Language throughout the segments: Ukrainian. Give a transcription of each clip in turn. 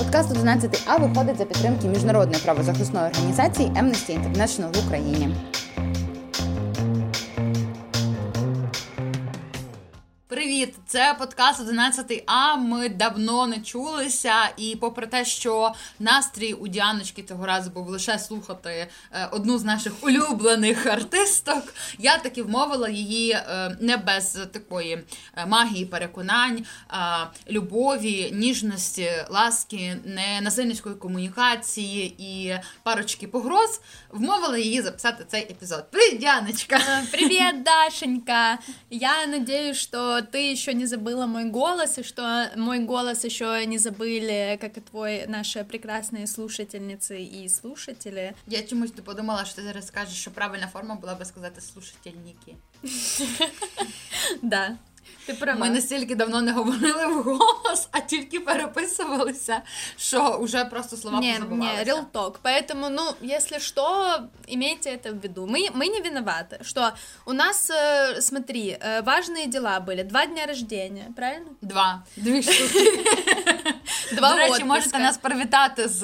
Подкаст 11А виходить за підтримки міжнародної правозахисної організації Amnesty International в Україні. Привіт, це подкаст 11 А. Ми давно не чулися, і попри те, що настрій у Діаночки цього разу був лише слухати е, одну з наших улюблених артисток, я таки вмовила її е, не без такої е, магії переконань, любові, ніжності, ласки, ненасильницької комунікації і парочки погроз. Вмовила її записати цей епізод. Привіт, Діаночка! Привіт, Дашенька! Я надеюсь, що ты еще не забыла мой голос, и что мой голос еще не забыли, как и твой, наши прекрасные слушательницы и слушатели. Я чомусь ти подумала, що ти зараз скажеш, що правильна форма була би сказати слушательники. Да. Ти права. Ми настільки давно не говорили в голос, а тільки переписувалися, що вже просто слова не, позабувалися. Не, real talk. Поэтому, ну, если что, имейте это в виду. Мы, мы не виноваты, что у нас, э, смотри, э, важные дела были. Два дня рождения, правильно? Два. Дві штуки. Два До речі, можете нас привітати з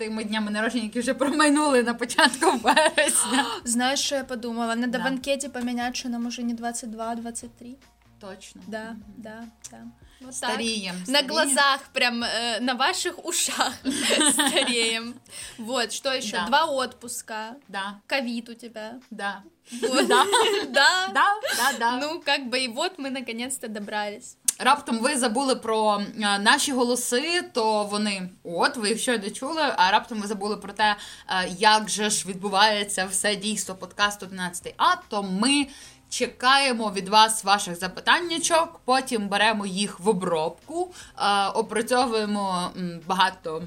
тими днями народження, які вже промайнули на початку вересня. Знаєш, що я подумала? Надо да. в анкеті поміняти, що нам уже не 22, а 23. Точно. Да, mm-hmm. да, да. Вот стареем, так. На глазах, прям э, на ваших ушах стареем. Вот, что еще? Да. Два отпуска. Да. Ковид у тебя. Да. Вот. Да. да. Да, да, да. Ну, как бы, и вот мы наконец-то добрались. Раптом ви забули про е, наші голоси, то вони от, ви їх щойно чули, а раптом ви забули про те, е, як же ж відбувається все дійство подкасту 11 А, то ми. Чекаємо від вас ваших запитаннячок, потім беремо їх в обробку, е, опрацьовуємо багато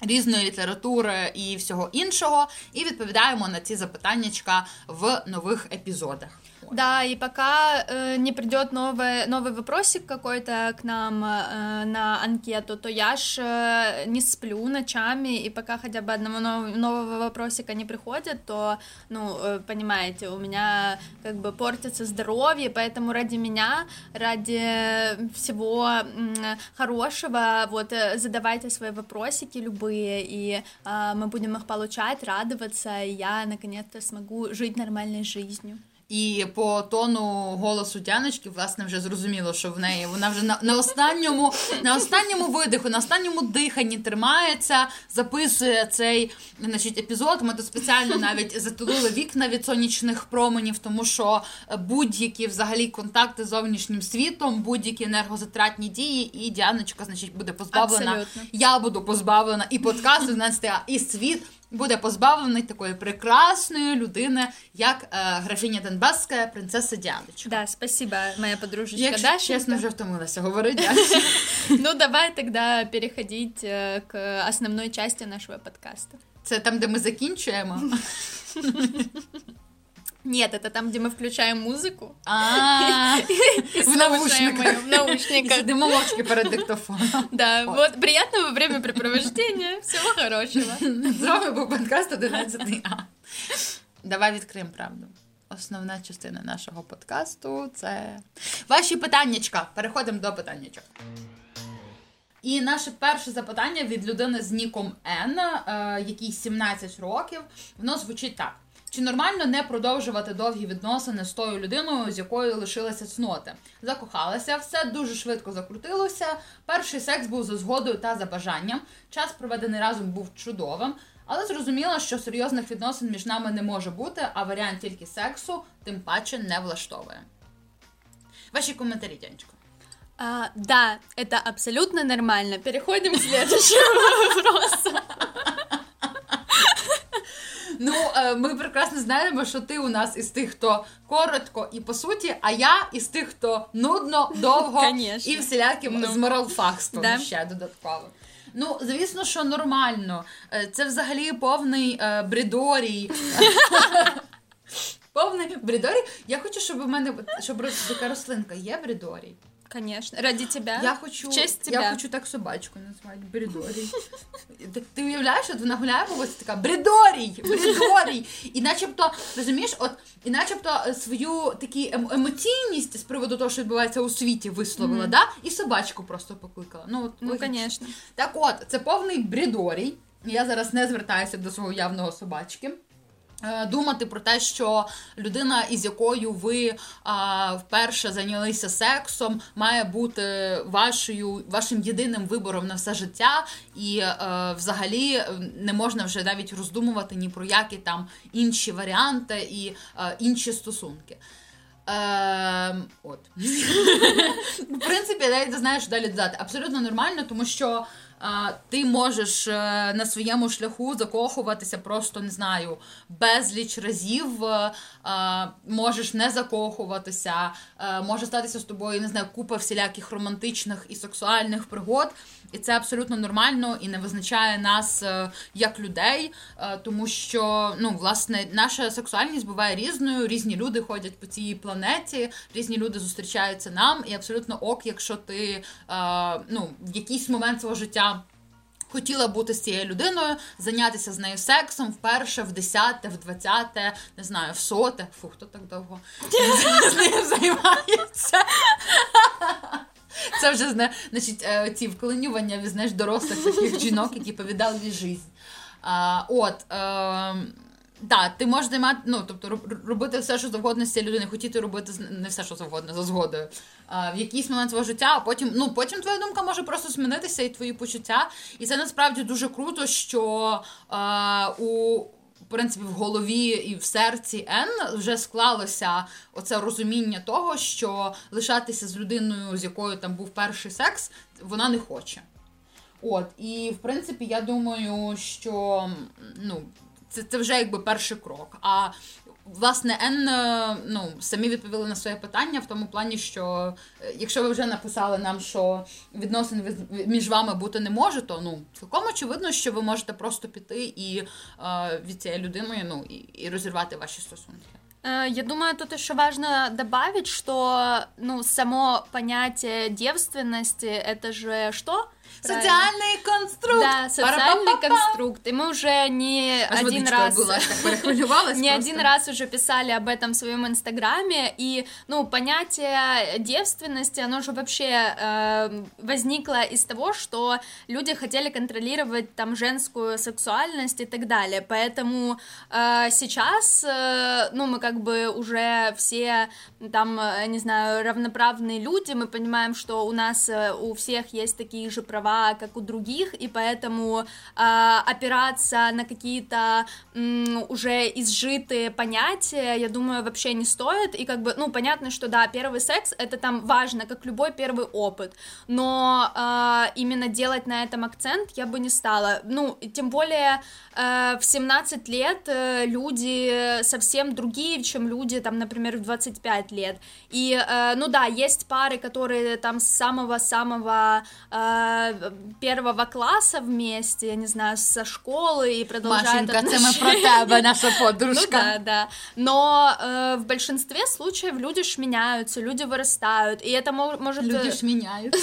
різної літератури і всього іншого, і відповідаємо на ці запитаннячка в нових епізодах. Да, и пока э, не придет новый, новый вопросик какой-то к нам э, на анкету, то я ж э, не сплю ночами, и пока хотя бы одного нового вопросика не приходит, то, ну, э, понимаете, у меня как бы портится здоровье, поэтому ради меня, ради всего э, хорошего, вот, э, задавайте свои вопросики любые, и э, мы будем их получать, радоваться, и я наконец-то смогу жить нормальной жизнью. І по тону голосу Дяночки, власне, вже зрозуміло, що в неї вона вже на, на останньому на останньому видиху, на останньому диханні тримається, записує цей значить, епізод. Ми тут спеціально навіть затулили вікна від сонячних променів, тому що будь-які взагалі контакти з зовнішнім світом, будь-які енергозатратні дії, і Діаночка, значить, буде позбавлена. Абсолютно. Я буду позбавлена і подкаст 11 і світ буде позбавлений такої прекрасної людини, як е, графіня Донбасська, принцеса Діаночка. Да, спасибо, моя подружечка Якщо Дашенька. чесно, вже втомилася говорити. Ну, давай тогда переходить э, к основної частині нашого подкасту. Це там, де ми закінчуємо. Нет, это там, где мы включаем музыку. А, в наушниках. В наушниках. Сидимо мовчки перед диктофоном. Да, вот приятного времяпрепровождения. Всего хорошего. З вами був подкаст 11 А. Давай відкриємо правду. Основна частина нашого подкасту це ваші питаннячка. Переходимо до питаннячок. І наше перше запитання від людини з ніком Н, е, якій 17 років. Воно звучить так. Чи нормально не продовжувати довгі відносини з тою людиною, з якою лишилася цноти? Закохалася, все дуже швидко закрутилося. Перший секс був за згодою та за бажанням. Час проведений разом був чудовим, але зрозуміла, що серйозних відносин між нами не може бути, а варіант тільки сексу, тим паче не влаштовує. Ваші коментарі, Дянечко. А, да, это абсолютно нормально. Переходим к следующему вопросу. Ну, е, ми прекрасно знаємо, що ти у нас із тих, хто коротко і по суті, а я із тих, хто нудно, довго і всіляким з моралфахством Да. ще додатково. Ну, звісно, що нормально. Е, Це взагалі повний е, бредорій. Повний бредорій. Я хочу, щоб у мене щоб така рослинка є бредорій. Конечно, ради тебя. Я хочу, в честь тебя. я хочу так собачку назвати Брідорій. Ти, уявляєш, от вона гуляє по вулиці така Брідорій! Брідорій! І начебто, розумієш, от, і начебто е, свою такі ем- емоційність з приводу того, що відбувається у світі, висловила, да? і собачку просто покликала. Ну, от, Ну, конечно. Так от, це повний брідорій. Я зараз не звертаюся до свого явного собачки. Е, Думати про те, що людина, із якою ви а, вперше зайнялися сексом, має бути вашою вашим єдиним вибором на все життя, і е, взагалі е, не можна вже навіть роздумувати ні про які там інші варіанти і е, інші стосунки. Е, от. В принципі, я навіть не далі додати. Абсолютно нормально, тому що а, ти можеш е, на своєму шляху закохуватися просто не знаю безліч разів. е, можеш не закохуватися, е, може статися з тобою, не знаю, купа всіляких романтичних і сексуальних пригод. І це абсолютно нормально і не визначає нас як людей, тому що ну, власне, наша сексуальність буває різною, різні люди ходять по цій планеті, різні люди зустрічаються нам, і абсолютно ок, якщо ти ну, в якийсь момент свого життя. Хотіла бути з цією людиною, зайнятися з нею сексом вперше, в десяте, в двадцяте, не знаю, в соте. Фу, хто так довго з нею займається. Це вже зна- значить, е, ці вклинювання знаєш, дорослих таких жінок, які повідали життя. От. Е, так, ти можеш займати, ну, тобто робити все, що завгодно з цією людиною, хотіти робити не все, що завгодно, за згодою. А, в якийсь момент свого життя, а потім, ну, потім твоя думка може просто змінитися і твої почуття. І це насправді дуже круто, що а, у в принципі, в голові і в серці Н вже склалося оце розуміння того, що лишатися з людиною, з якою там був перший секс, вона не хоче. От, і в принципі, я думаю, що ну, це, це вже якби перший крок. А власне, Н е, ну, самі відповіли на своє питання в тому плані, що е, якщо ви вже написали нам, що відносин від- між вами бути не може, то ну цілком очевидно, що ви можете просто піти і е, від цієї людини ну, і, і розірвати ваші стосунки. Э, Я думаю, тут еще важно добавить, что ну, само понятие девственности это же что? Правильно. Соціальний конструкт! Да, социальный конструкт. И мы уже не Аж один раз... Не один раз уже писали об этом в своем инстаграме, и, ну, понятие девственности, оно же вообще э, возникло из того, что люди хотели контролировать там женскую сексуальность и так далее, поэтому э, сейчас, э, ну, мы как бы уже все там, э, не знаю, равноправные люди, мы понимаем, что у нас э, у всех есть такие же права, как у других, и поэтому э, опираться на какие-то м, уже изжитые понятия, я думаю, вообще не стоит, и как бы, ну, понятно, что да, первый секс, это там важно, как любой первый опыт, но э, именно делать на этом акцент я бы не стала, ну, тем более э, в 17 лет э, люди совсем другие, чем люди, там, например, в 25 лет, и, э, ну да, есть пары, которые там с самого-самого э, первого класса вместе, я не знаю, со школы и продолжают Машенька, це ми про отношения. тебе, наша Ну подружка. да, да. Но э, в большинстве случаев люди ж меняются, люди вырастают, и это мо- может... э, Люди ж міняють.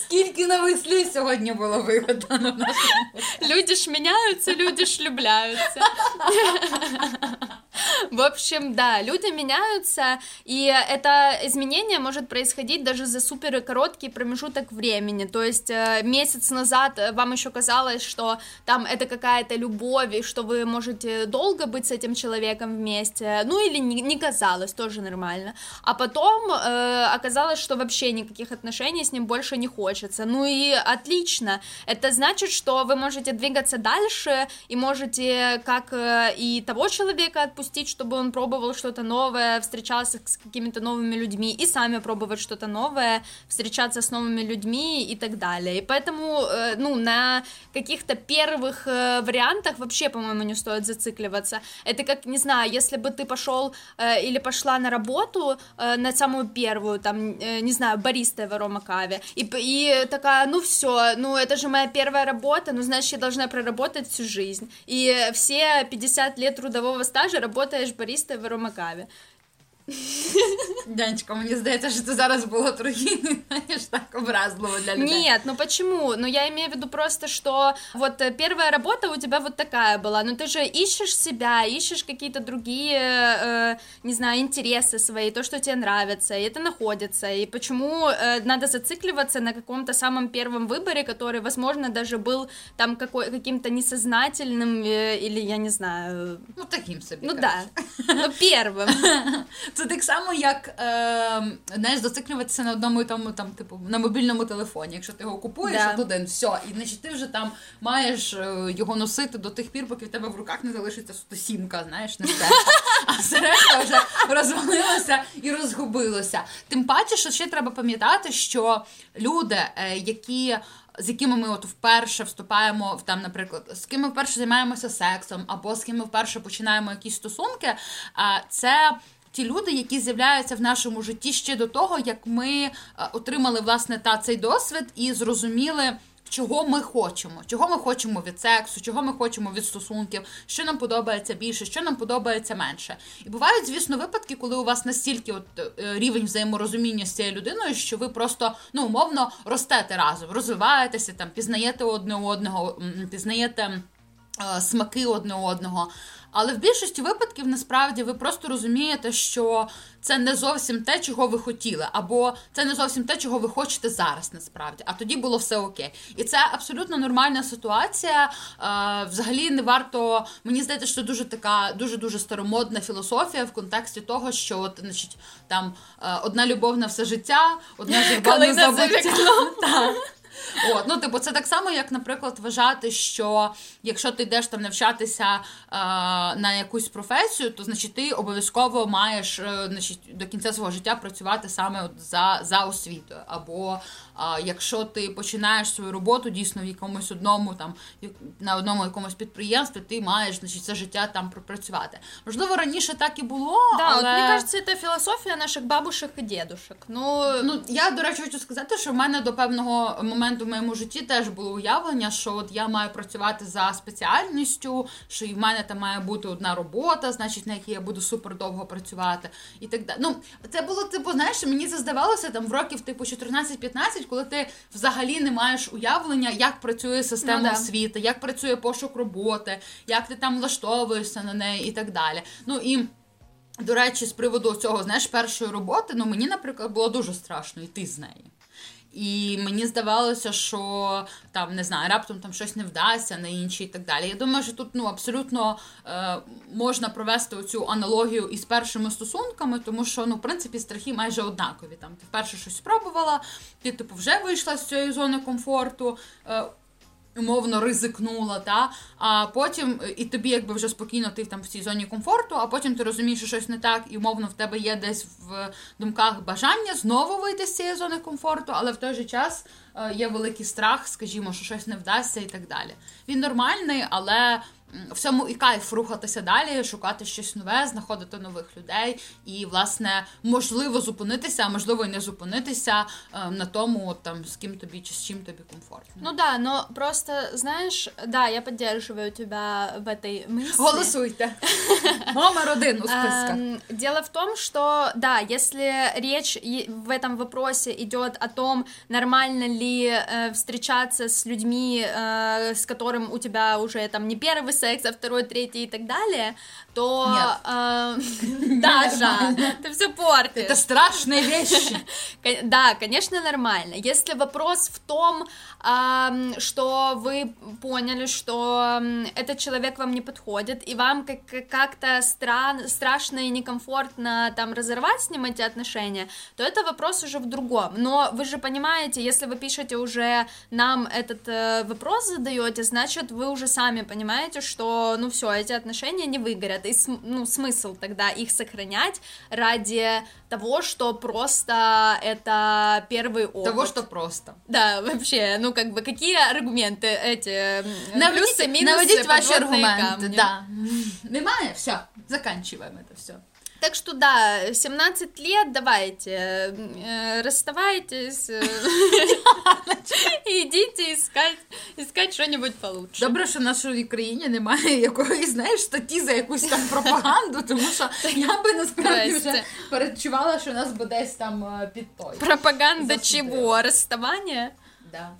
Скільки нових слів сьогодні було вигадано в нашому Люди ж меняются, люди ж влюбляются. В общем, да, люди меняются, и это изменение может происходить даже за супер короткий промежуток времени. То есть э, месяц назад э, вам еще казалось, что там это какая-то любовь, и что вы можете долго быть с этим человеком вместе. Ну или не, не казалось, тоже нормально. А потом э, оказалось, что вообще никаких отношений с ним больше не хочется. Ну и отлично. Это значит, что вы можете двигаться дальше и можете как э, и того человека отпустить, чтобы он пробовал что-то новое, встречался с какими-то новыми людьми, и сами пробовать что-то новое, встречаться с новыми людьми и так далее. И поэтому, э, ну, на каких-то первых э, вариантах вообще, по-моему, не стоит зацикливаться. Это как, не знаю, если бы ты пошел э, или пошла на работу на самую первую, там, не знаю, баристой в аромакаве, и, и такая, ну все, ну это же моя первая работа, ну значит я должна проработать всю жизнь. И все 50 лет трудового стажа работаешь баристой в аромакаве. Дянечка, мені здається, що це зараз було трохи, знаєш, так образливо для людей. Нет, ну почему? Ну я имею в виду просто, что вот э, первая работа у тебя вот такая была, но ты же ищешь себя, ищешь какие-то другие, э, не знаю, интересы свои, то, что тебе нравится, и это находится, и почему э, надо зацикливаться на каком-то самом первом выборе, который, возможно, даже был там какой, каким-то несознательным, э, или я не знаю... Ну, таким собі. Ну коротше. да, ну первым. Це так само, як е, знаєш, зациклюватися на одному і тому, там, типу, на мобільному телефоні. Якщо ти його купуєш, от один, все, і значить ти вже там маєш е, його носити до тих пір, поки в тебе в руках не залишиться стосімка, знаєш, не те. А все решта вже розвалилося і розгубилося. Тим паче, що ще треба пам'ятати, що люди, е, які. З якими ми от вперше вступаємо в там, наприклад, з ким ми вперше займаємося сексом, або з ким ми вперше починаємо якісь стосунки, це ті люди, які з'являються в нашому житті ще до того, як ми е, отримали власне та цей досвід і зрозуміли. Чого ми хочемо, чого ми хочемо від сексу, чого ми хочемо від стосунків, що нам подобається більше, що нам подобається менше. І бувають, звісно, випадки, коли у вас настільки от е, рівень взаєморозуміння з цією людиною, що ви просто ну умовно ростете разом, розвиваєтеся, там пізнаєте одне одного, пізнаєте смаки одне одного. Але в більшості випадків насправді ви просто розумієте, що це не зовсім те, чого ви хотіли, або це не зовсім те, чого ви хочете зараз, насправді. А тоді було все окей. І це абсолютно нормальна ситуація. Е, взагалі не варто. Мені здається, що дуже така дуже дуже старомодна філософія в контексті того, що от, значить, там е, одна любов на все життя, одна журба От, ну, типу, це так само, як, наприклад, вважати, що якщо ти йдеш там навчатися е, на якусь професію, то значить ти обов'язково маєш е, значить, до кінця свого життя працювати саме от за, за освітою. Або е, якщо ти починаєш свою роботу дійсно в якомусь одному там на одному якомусь підприємстві, ти маєш значить, це життя там пропрацювати. Можливо, раніше так і було, Да, але... вот мне кажется, это философия наших бабушек и дедушек. Ну, Ну, я, до речі, хочу сказати, що в мене до певного моменту в моєму житті теж було уявлення, що от я маю працювати за спеціальністю, що і в мене там має бути одна робота, значить, на якій я буду супер довго працювати. І так далі. Ну, це було, типу, знаєш, мені це здавалося там в років типу 14-15, коли ти взагалі не маєш уявлення, як працює система Ну, да. освіти, як працює пошук роботи, як ти там влаштовуєшся на неї і так далі. Ну і. До речі, з приводу цього, знаєш, першої роботи, ну мені, наприклад, було дуже страшно йти з неї. І мені здавалося, що там не знаю, раптом там щось не вдасться на інші і так далі. Я думаю, що тут ну абсолютно е, можна провести цю аналогію із першими стосунками, тому що ну, в принципі, страхи майже однакові. Там ти вперше щось спробувала, ти типу вже вийшла з цієї зони комфорту. Е, умовно ризикнула, та а потім е, і тобі якби вже спокійно ти там в цій зоні комфорту, а потім ти розумієш, що щось не так, і умовно в тебе є десь в думках бажання знову вийти з цієї зони комфорту, але в той же час е, є великий страх, скажімо, що щось не вдасться і так далі. Він нормальний, але в цьому і кайф рухатися далі, шукати щось нове, знаходити нових людей, і власне можливо зупинитися, а можливо і не зупинитися е, на тому, от, там з ким тобі чи з чим тобі комфортно. ну да, но просто, знаешь, да, я поддерживаю тебя в этой мысли. Голосуйте. Номер один у списках. Эм, Дело в том, что да, если речь и- в этом вопросе идет о том, нормально ли э, встречаться с людьми, э, с которым у тебя уже там не первый секс, а второй, третий и так далее, то э, Даша, ты все портишь. Это страшные вещи. Да, конечно, нормально. Если вопрос в том, что вы поняли, что этот человек вам не подходит, и вам как- как- как-то стран- страшно и некомфортно там разорвать с ним эти отношения, то это вопрос уже в другом. Но вы же понимаете, если вы пишете уже нам этот э, вопрос задаете, значит, вы уже сами понимаете, что, ну все, эти отношения не выгорят, и см- ну, смысл тогда их сохранять ради того, что просто это первый опыт. Того, что просто. Да, вообще, ну как бы какие аргументы эти м, плюсы, Наведіть, минусы, наведіть ваші подводные аргументи. камни? Да. Немає? Все, заканчиваємо це все. Так что да, 17 лет, давайте, э, расставайтесь, э, и идите искать, искать что-нибудь получше. Добре, що в нашій країні немає якоїсь, знаєш, статті за якусь там пропаганду, тому що я би насправді вже передчувала, що нас би десь там е, під той. Пропаганда чего? Расставания? Да.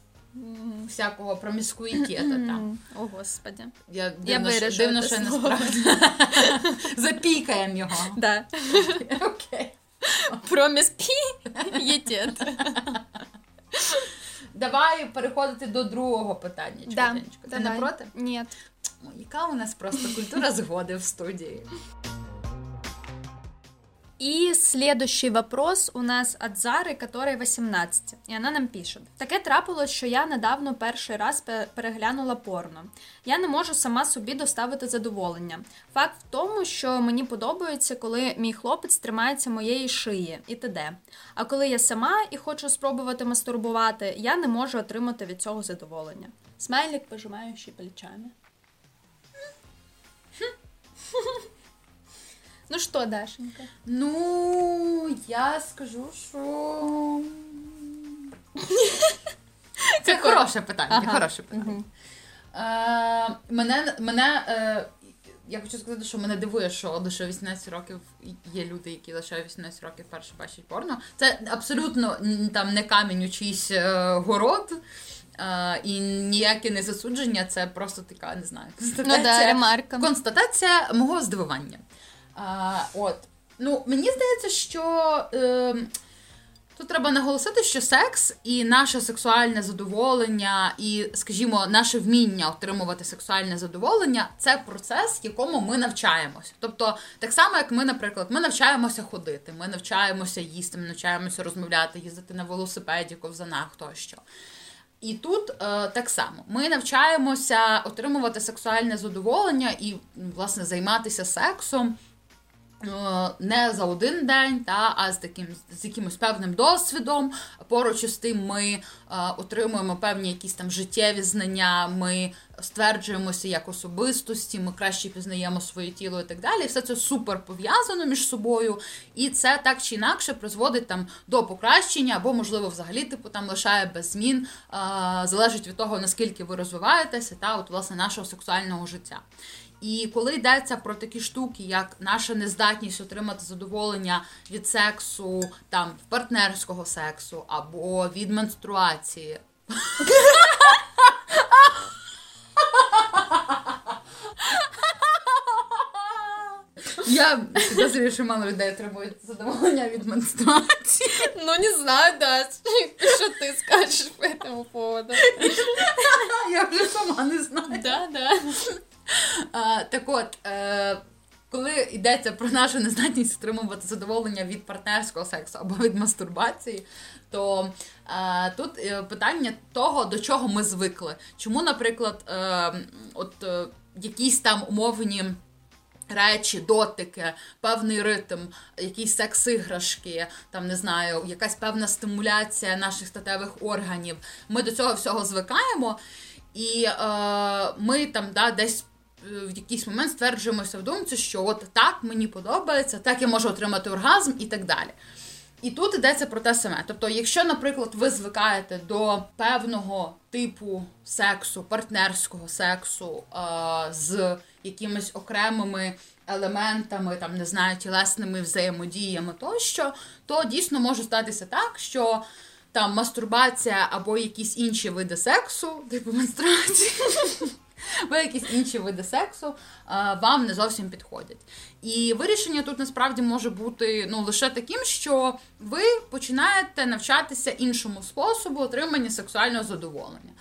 Всякого проміскуїтета там. О, господи. Я Я дивно, що, виріжу дивно, що я насправді запікаємо його. Да. Окей. Промискуитет. Давай переходити до другого питання. Да. Ти не проти? Ой, Яка у нас просто культура згоди в студії. И следующий вопрос у нас от Зары, которой 18. І вона нам пише: Таке трапилось, що я недавно перший раз переглянула порно. Я не можу сама собі доставити задоволення. Факт в тому, що мені подобається, коли мій хлопець тримається моєї шиї і т.д. А коли я сама і хочу спробувати мастурбувати, я не можу отримати від цього задоволення. Смайлик, пожимаючий плечами. Ну що, Дашенька? Ну, я скажу, що. Це хороше питання. Ага. Хороше питання. Е, мене, мене е, я хочу сказати, що мене дивує, що лише 18 років є люди, які лише 18 років перше бачать порно. Це абсолютно там не камінь у чийсь е, город. е, і ніяке не засудження, це просто така, не знаю, Ну констатація, да, ремарка. констатація мого здивування. А, от. Ну, мені здається, що е, тут треба наголосити, що секс і наше сексуальне задоволення, і, скажімо, наше вміння отримувати сексуальне задоволення це процес, якому ми навчаємося. Тобто, так само, як ми, наприклад, ми навчаємося ходити, ми навчаємося їсти, ми навчаємося розмовляти, їздити на велосипеді, ковзанах тощо. І тут е, так само ми навчаємося отримувати сексуальне задоволення і, власне, займатися сексом не за один день, та, а з таким з якимось певним досвідом. Поруч із тим ми е, отримуємо певні якісь там життєві знання, ми стверджуємося як особистості, ми краще пізнаємо своє тіло і так далі. Все це супер пов'язано між собою, і це так чи інакше призводить там до покращення, або, можливо, взагалі типу там лишає без змін, е, залежить від того, наскільки ви розвиваєтеся, та от власне нашого сексуального життя. І коли йдеться про такі штуки, як наша нездатність отримати задоволення від сексу, там партнерського сексу або від менструації. Я підозрюю, що мало людей отримують задоволення від менструації. Ну, не знаю, да. Что ты скажешь по этому поводу? Я вже сама не знаю. Да, да. Так от, е, коли йдеться про нашу нездатність отримувати задоволення від партнерського сексу або від мастурбації, то е, тут е, питання того, до чого ми звикли. Чому, наприклад, е, от е, якісь там умовні. Речі, дотики, певний ритм, якісь секс-іграшки, там не знаю, якась певна стимуляція наших статевих органів. Ми до цього всього звикаємо, і е, ми там да, десь в якийсь момент стверджуємося в думці, що от так мені подобається, так я можу отримати оргазм і так далі. І тут йдеться про те саме. Тобто, якщо, наприклад, ви звикаєте до певного типу сексу, партнерського сексу е, з якимись окремими елементами, там не знаю, тілесними взаємодіями тощо, то дійсно може статися так, що там мастурбація або якісь інші види сексу, типу менструації, або якісь інші види сексу вам не зовсім підходять. І вирішення тут насправді може бути ну лише таким, що ви починаєте навчатися іншому способу отримання сексуального задоволення.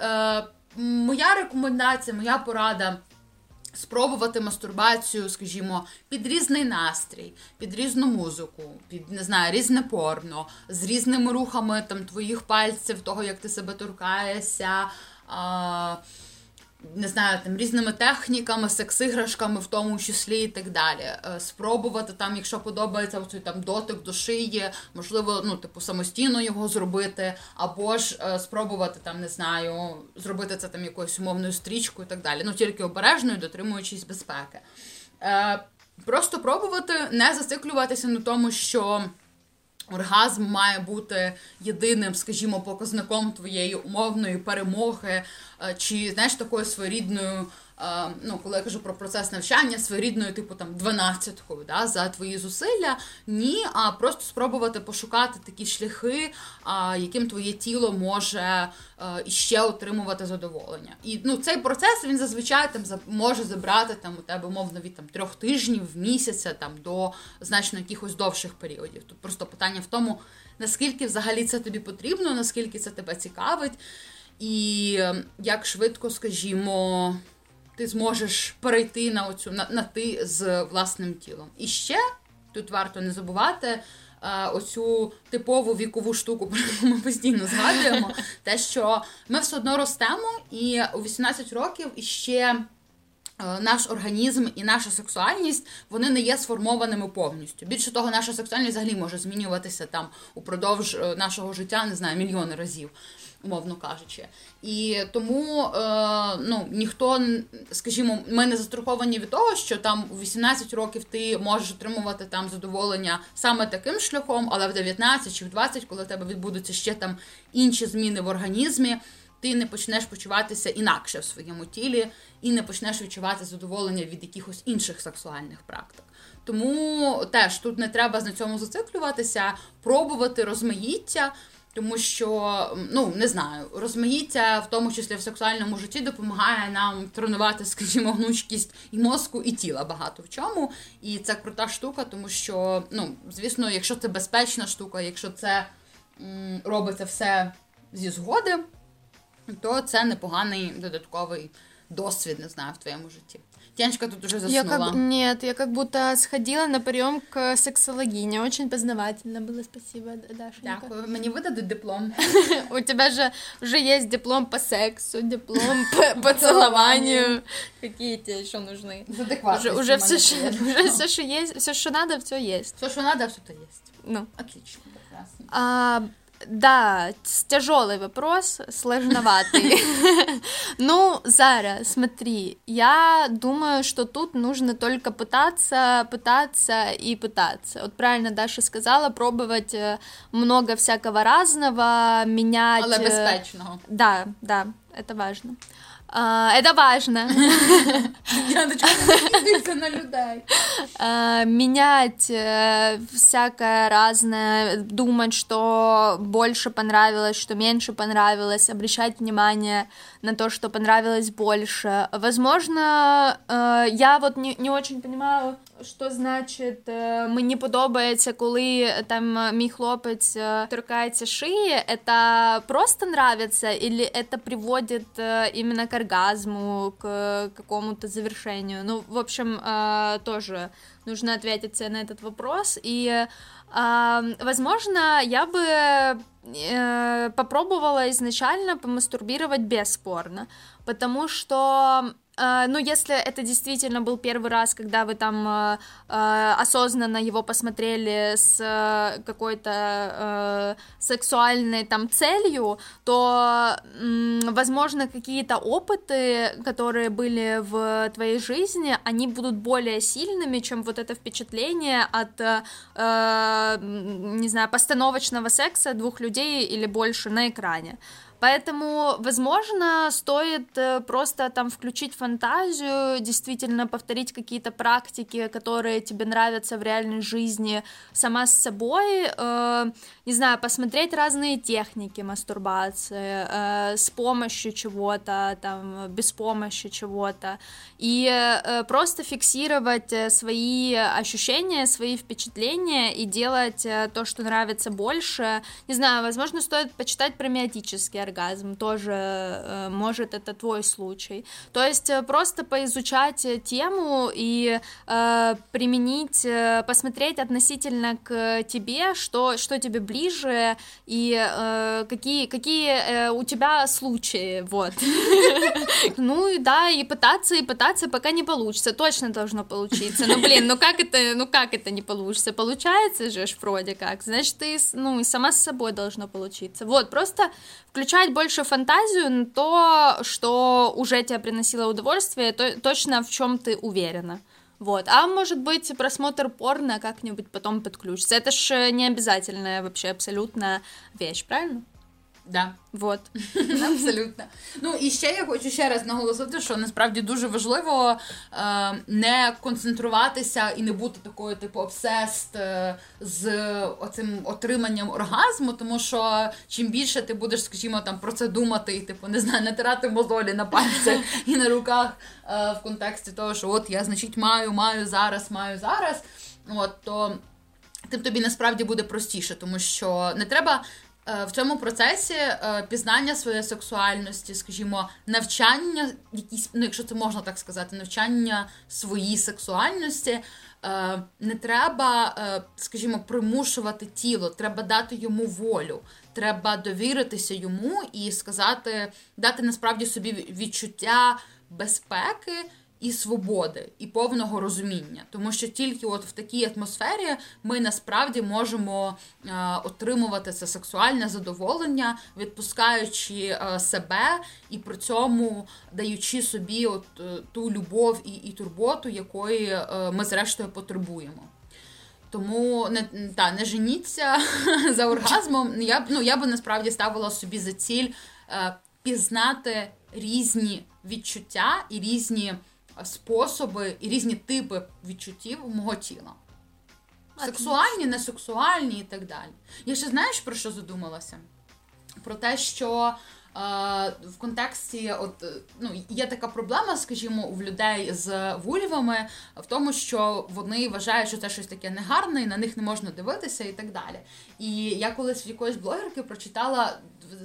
Е, моя рекомендація, моя порада. Спробувати мастурбацію, скажімо, під різний настрій, під різну музику, під не знаю, різне порно, з різними рухами там твоїх пальців, того, як ти себе торкаєшся, а, не знаю, там різними техніками, секс-іграшками, в тому числі і так далі. Е, Спробувати там, якщо подобається оцей там дотик до шиї, можливо, ну, типу, самостійно його зробити, або ж е, спробувати там, не знаю, зробити це там якоюсь умовною стрічкою і так далі. Ну, тільки обережною, дотримуючись безпеки. Е, Просто пробувати не зациклюватися на тому, що оргазм має бути єдиним, скажімо, показником твоєї умовної перемоги, чи знаєш такою своєрідною ну, коли я кажу про процес навчання своєрідною, типу там 12-кою да, за твої зусилля, ні, а просто спробувати пошукати такі шляхи, а, яким твоє тіло може іще отримувати задоволення. І ну, цей процес він зазвичай там може забрати там у тебе умовно від там трьох тижнів, місяця там до значно якихось довших періодів. Тут просто питання в тому, наскільки взагалі це тобі потрібно, наскільки це тебе цікавить, і ем, як швидко, скажімо ти зможеш перейти на оцю на, на ти з власним тілом. І ще тут варто не забувати. Оцю типову вікову штуку, про яку ми постійно згадуємо, те, що ми все одно ростемо, і у 18 років іще наш організм і наша сексуальність вони не є сформованими повністю. Більше того, наша сексуальність взагалі може змінюватися там упродовж е, нашого життя, не знаю, мільйони разів умовно кажучи. І тому е, ну, ніхто, скажімо, ми не застраховані від того, що там у 18 років ти можеш отримувати там задоволення саме таким шляхом, але в 19 чи в 20, коли в тебе відбудуться ще там інші зміни в організмі. Ти не почнеш почуватися інакше в своєму тілі і не почнеш відчувати задоволення від якихось інших сексуальних практик. Тому теж тут не треба на цьому зациклюватися, пробувати розмаїття. Тому що, ну не знаю, розмаїття, в тому числі в сексуальному житті, допомагає нам тренувати, скажімо, гнучкість і мозку, і тіла багато в чому. І це крута штука, тому що, ну, звісно, якщо це безпечна штука, якщо це м, робиться все зі згоди, то це непоганий додатковий досвід, не знаю, в твоєму житті. Тянечка тут уже заснула. Я как... Нет, я как будто сходила на прием к сексологине. Очень познавательно было. Спасибо, Дашенька. Дякую. Мені видадуть диплом. У тебя же уже есть диплом по сексу, диплом по поцелованию. Какие тебе еще нужны? Уже, все, что, уже все, что есть, все, что надо, все есть. Все, что надо, все-то есть. Ну. Отлично, прекрасно. Да, тяжелый вопрос, сложноватый. Ну, Зара, смотри, я думаю, что тут нужно только пытаться, пытаться и пытаться. Вот правильно Даша сказала, пробовать э, много всякого разного, менять... Але безпечного. Да, да, это важно. А, это важно. А, менять э, всякое разное, думать, что больше понравилось, что меньше понравилось, обращать внимание на то, что понравилось больше. Возможно, э, я вот не, не очень понимаю, що значить мені подобається, коли там мій хлопець торкається шиї, это просто нравится или это приводит именно к оргазму, к какому-то завершению? Ну, в общем, тоже нужно ответить на этот вопрос. И, возможно, я бы э, попробовала изначально помастурбировать бесспорно, потому что Uh, ну, если это действительно был первый раз, когда вы там uh, осознанно его посмотрели с какой-то сексуальной там целью, то, возможно, какие-то опыты, которые были в твоей жизни, они будут более сильными, чем вот это впечатление от, не знаю, постановочного секса двух людей или больше на экране. Поэтому, возможно, стоит э, просто там включить фантазию, действительно повторить какие-то практики, которые тебе нравятся в реальной жизни сама с собой, э, не знаю, посмотреть разные техники мастурбации э, с помощью чего-то, там, без помощи чего-то, и э, просто фиксировать э, свои ощущения, свои впечатления и делать э, то, что нравится больше. Не знаю, возможно, стоит почитать про миотический оргазм, тоже э, может это твой случай. То есть э, просто поизучать тему и э, применить, э, посмотреть относительно к тебе, что, что тебе ближе и э, какие, какие э, у тебя случаи, вот. Ну и да, и пытаться, и пытаться, пока не получится. Точно должно получиться. Ну блин, ну как это, ну как это не получится? Получается же вроде как. Значит, ты, ну, и сама с собой должно получиться. Вот, просто включать больше фантазию на то, что уже тебе приносило удовольствие, то, точно в чем ты уверена. Вот. А может быть, просмотр порно как-нибудь потом подключится. Это ж не обязательная вообще абсолютно вещь, правильно? Да. Вот. Абсолютно. Ну і ще я хочу ще раз наголосити, що насправді дуже важливо е, не концентруватися і не бути такою, типу, обсест е, з оцим отриманням оргазму, тому що чим більше ти будеш, скажімо, там про це думати, і типу, не знаю, натирати мозолі на пальцях і на руках е, в контексті того, що от я, значить, маю, маю зараз, маю зараз. От то. Тим тобі насправді буде простіше, тому що не треба в цьому процесі е, пізнання своєї сексуальності, скажімо, навчання, якісь, ну якщо це можна так сказати, навчання своїй сексуальності. Е, не треба, скажімо, примушувати тіло, треба дати йому волю, треба довіритися йому і сказати, дати насправді собі відчуття безпеки і свободи, і повного розуміння. Тому що тільки от в такій атмосфері ми насправді можемо е, отримувати це сексуальне задоволення, відпускаючи е, себе і при цьому даючи собі от е, ту любов і, і турботу, якої ми зрештою потребуємо. Тому не та не женіться за оргазмом. Я ну я би насправді ставила собі за ціль е, пізнати різні відчуття і різні способи і різні типи відчуттів мого тіла. Сексуальні, несексуальні і так далі. Я ще знаєш, про що задумалася? Про те, що е, в контексті, от ну, є така проблема, скажімо, у людей з вульвами, в тому, що вони вважають, що це щось таке негарне, і на них не можна дивитися, і так далі. І я колись в якоїсь блогерки прочитала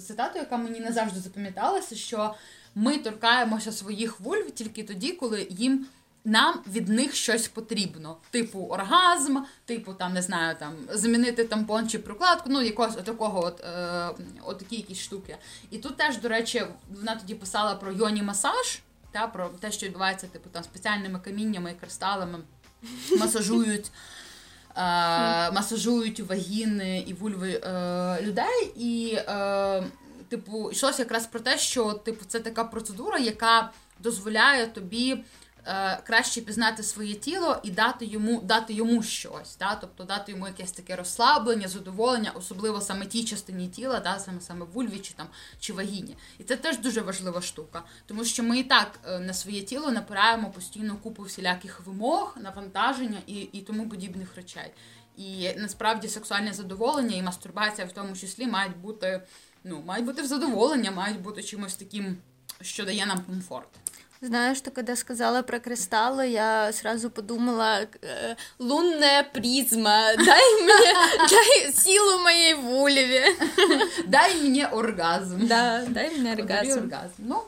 цитату, яка мені не завжди запам'яталася, що ми торкаємося своїх вульв тільки тоді, коли їм. Нам від них щось потрібно, типу оргазм, типу там не знаю, там замінити тампон чи прокладку, ну якогось такого, от е, от такі якісь штуки. І тут теж, до речі, вона тоді писала про йоні масаж, та про те, що відбувається, типу там спеціальними каміннями і кристалами масажують. Е, масажують вагіни і вульви е, людей, і е, типу, йшлося якраз про те, що типу, це така процедура, яка дозволяє тобі. Е, краще пізнати своє тіло і дати йому дати йому щось, да? тобто дати йому якесь таке розслаблення, задоволення, особливо саме тій частині тіла, да? саме саме вульві чи там чи вагіні. І це теж дуже важлива штука, тому що ми і так е, на своє тіло напираємо постійно купу всіляких вимог, навантаження і, і тому подібних речей. І насправді сексуальне задоволення і мастурбація в тому числі мають бути ну, мають бути в задоволення, мають бути чимось таким, що дає нам комфорт. Знаешь, что когда сказала про кристаллы, я сразу подумала, э, лунная призма, дай мне, дай силу моей вульве. Дай мне оргазм. Да, дай мне оргазм. оргазм. Ну,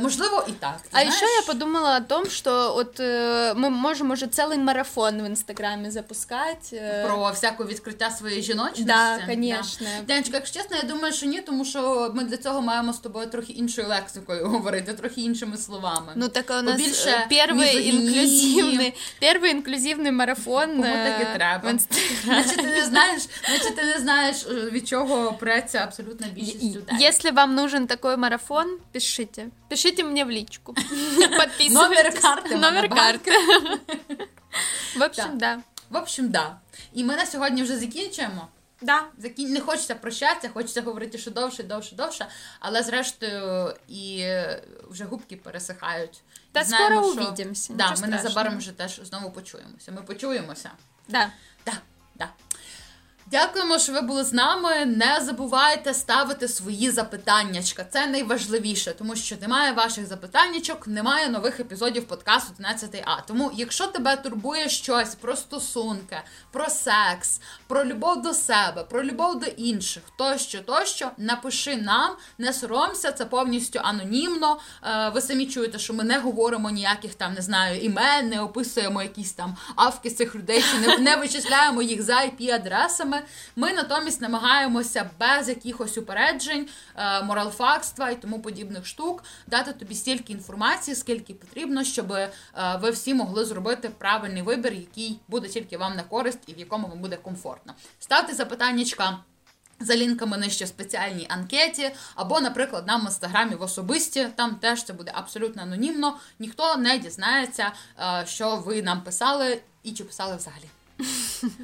можливо, і так. Ти а знаєш? еще я подумала о том, что от э, мы можем уже целый марафон в інстаграмі запускати. Э... Про всяке відкриття своєї жіночності. Да, конечно. Да. Денечка, якщо чесно, я думаю, що ні, тому що ми для цього маємо з тобою трохи іншою лексикою говорити, трохи іншими словами. Ну так у нас Побільше перший інклюзивний, перший інклюзивний марафон. Кому так і треба. Значить, ти не знаєш, значить, ти не знаєш, від чого преться абсолютна більшість людей. Якщо вам нужен такой марафон, пишите. Пишите мне в личку. Подписывайтесь. Номер карти. Номер карти. В общем, да. В общем, да. І ми на сьогодні вже закінчуємо. Да. Закін... Не хочеться прощатися, хочеться говорити, що довше, довше, довше, але зрештою і вже губки пересихають. Та Знаємо, скоро що... увидимося. Да, ми незабаром вже теж знову почуємося. Ми почуємося. Да, да. Дякуємо, що ви були з нами. Не забувайте ставити свої запитаннячка. Це найважливіше, тому що немає ваших запитаннячок, немає нових епізодів подкасту 11 А. Тому, якщо тебе турбує щось про стосунки, про секс, про любов до себе, про любов до інших, тощо, тощо, напиши нам, не соромся, це повністю анонімно. Е, ви самі чуєте, що ми не говоримо ніяких там, не знаю, імен, не описуємо якісь там авки цих людей, чи не, не вичисляємо їх за IP-адресами. Ми натомість намагаємося без якихось упереджень, е, моралфакства і тому подібних штук дати тобі стільки інформації, скільки потрібно, щоб е, ви всі могли зробити правильний вибір, який буде тільки вам на користь і в якому вам буде комфортно. Ставте запитаннячка За лінками нижче в спеціальній анкеті, або, наприклад, нам в інстаграмі в особисті, там теж це буде абсолютно анонімно. Ніхто не дізнається, е, що ви нам писали і чи писали взагалі.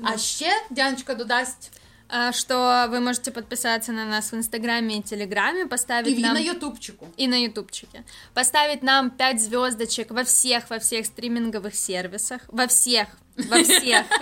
А ще Діаночка додасть А, Что вы можете подписаться на нас в Инстаграме и Телеграме, поставить і нам... на Ютубчику. и на ютубчике. Поставить нам 5 звездочек во всех, во всех стриминговых сервисах. Во всех. Во всех.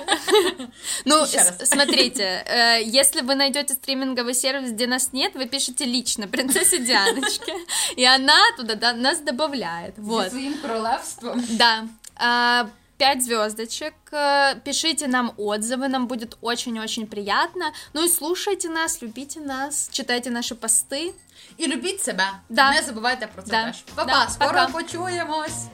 Ну, Еще раз. с- смотрите, э, если вы найдете стриминговый сервис, где нас нет, вы пишете лично принцессе Дианочке, и она туда да, нас добавляет. Зі Вот. своїм королевством. Да. А, Пять звездочек. Э, Пишите нам отзывы, нам будет очень-очень приятно. Ну и слушайте нас, любите нас, читайте наши посты. І любіть себе. Да. Не забувайте про це Да. теж. Па-па, Да, скоро пока. почуємось.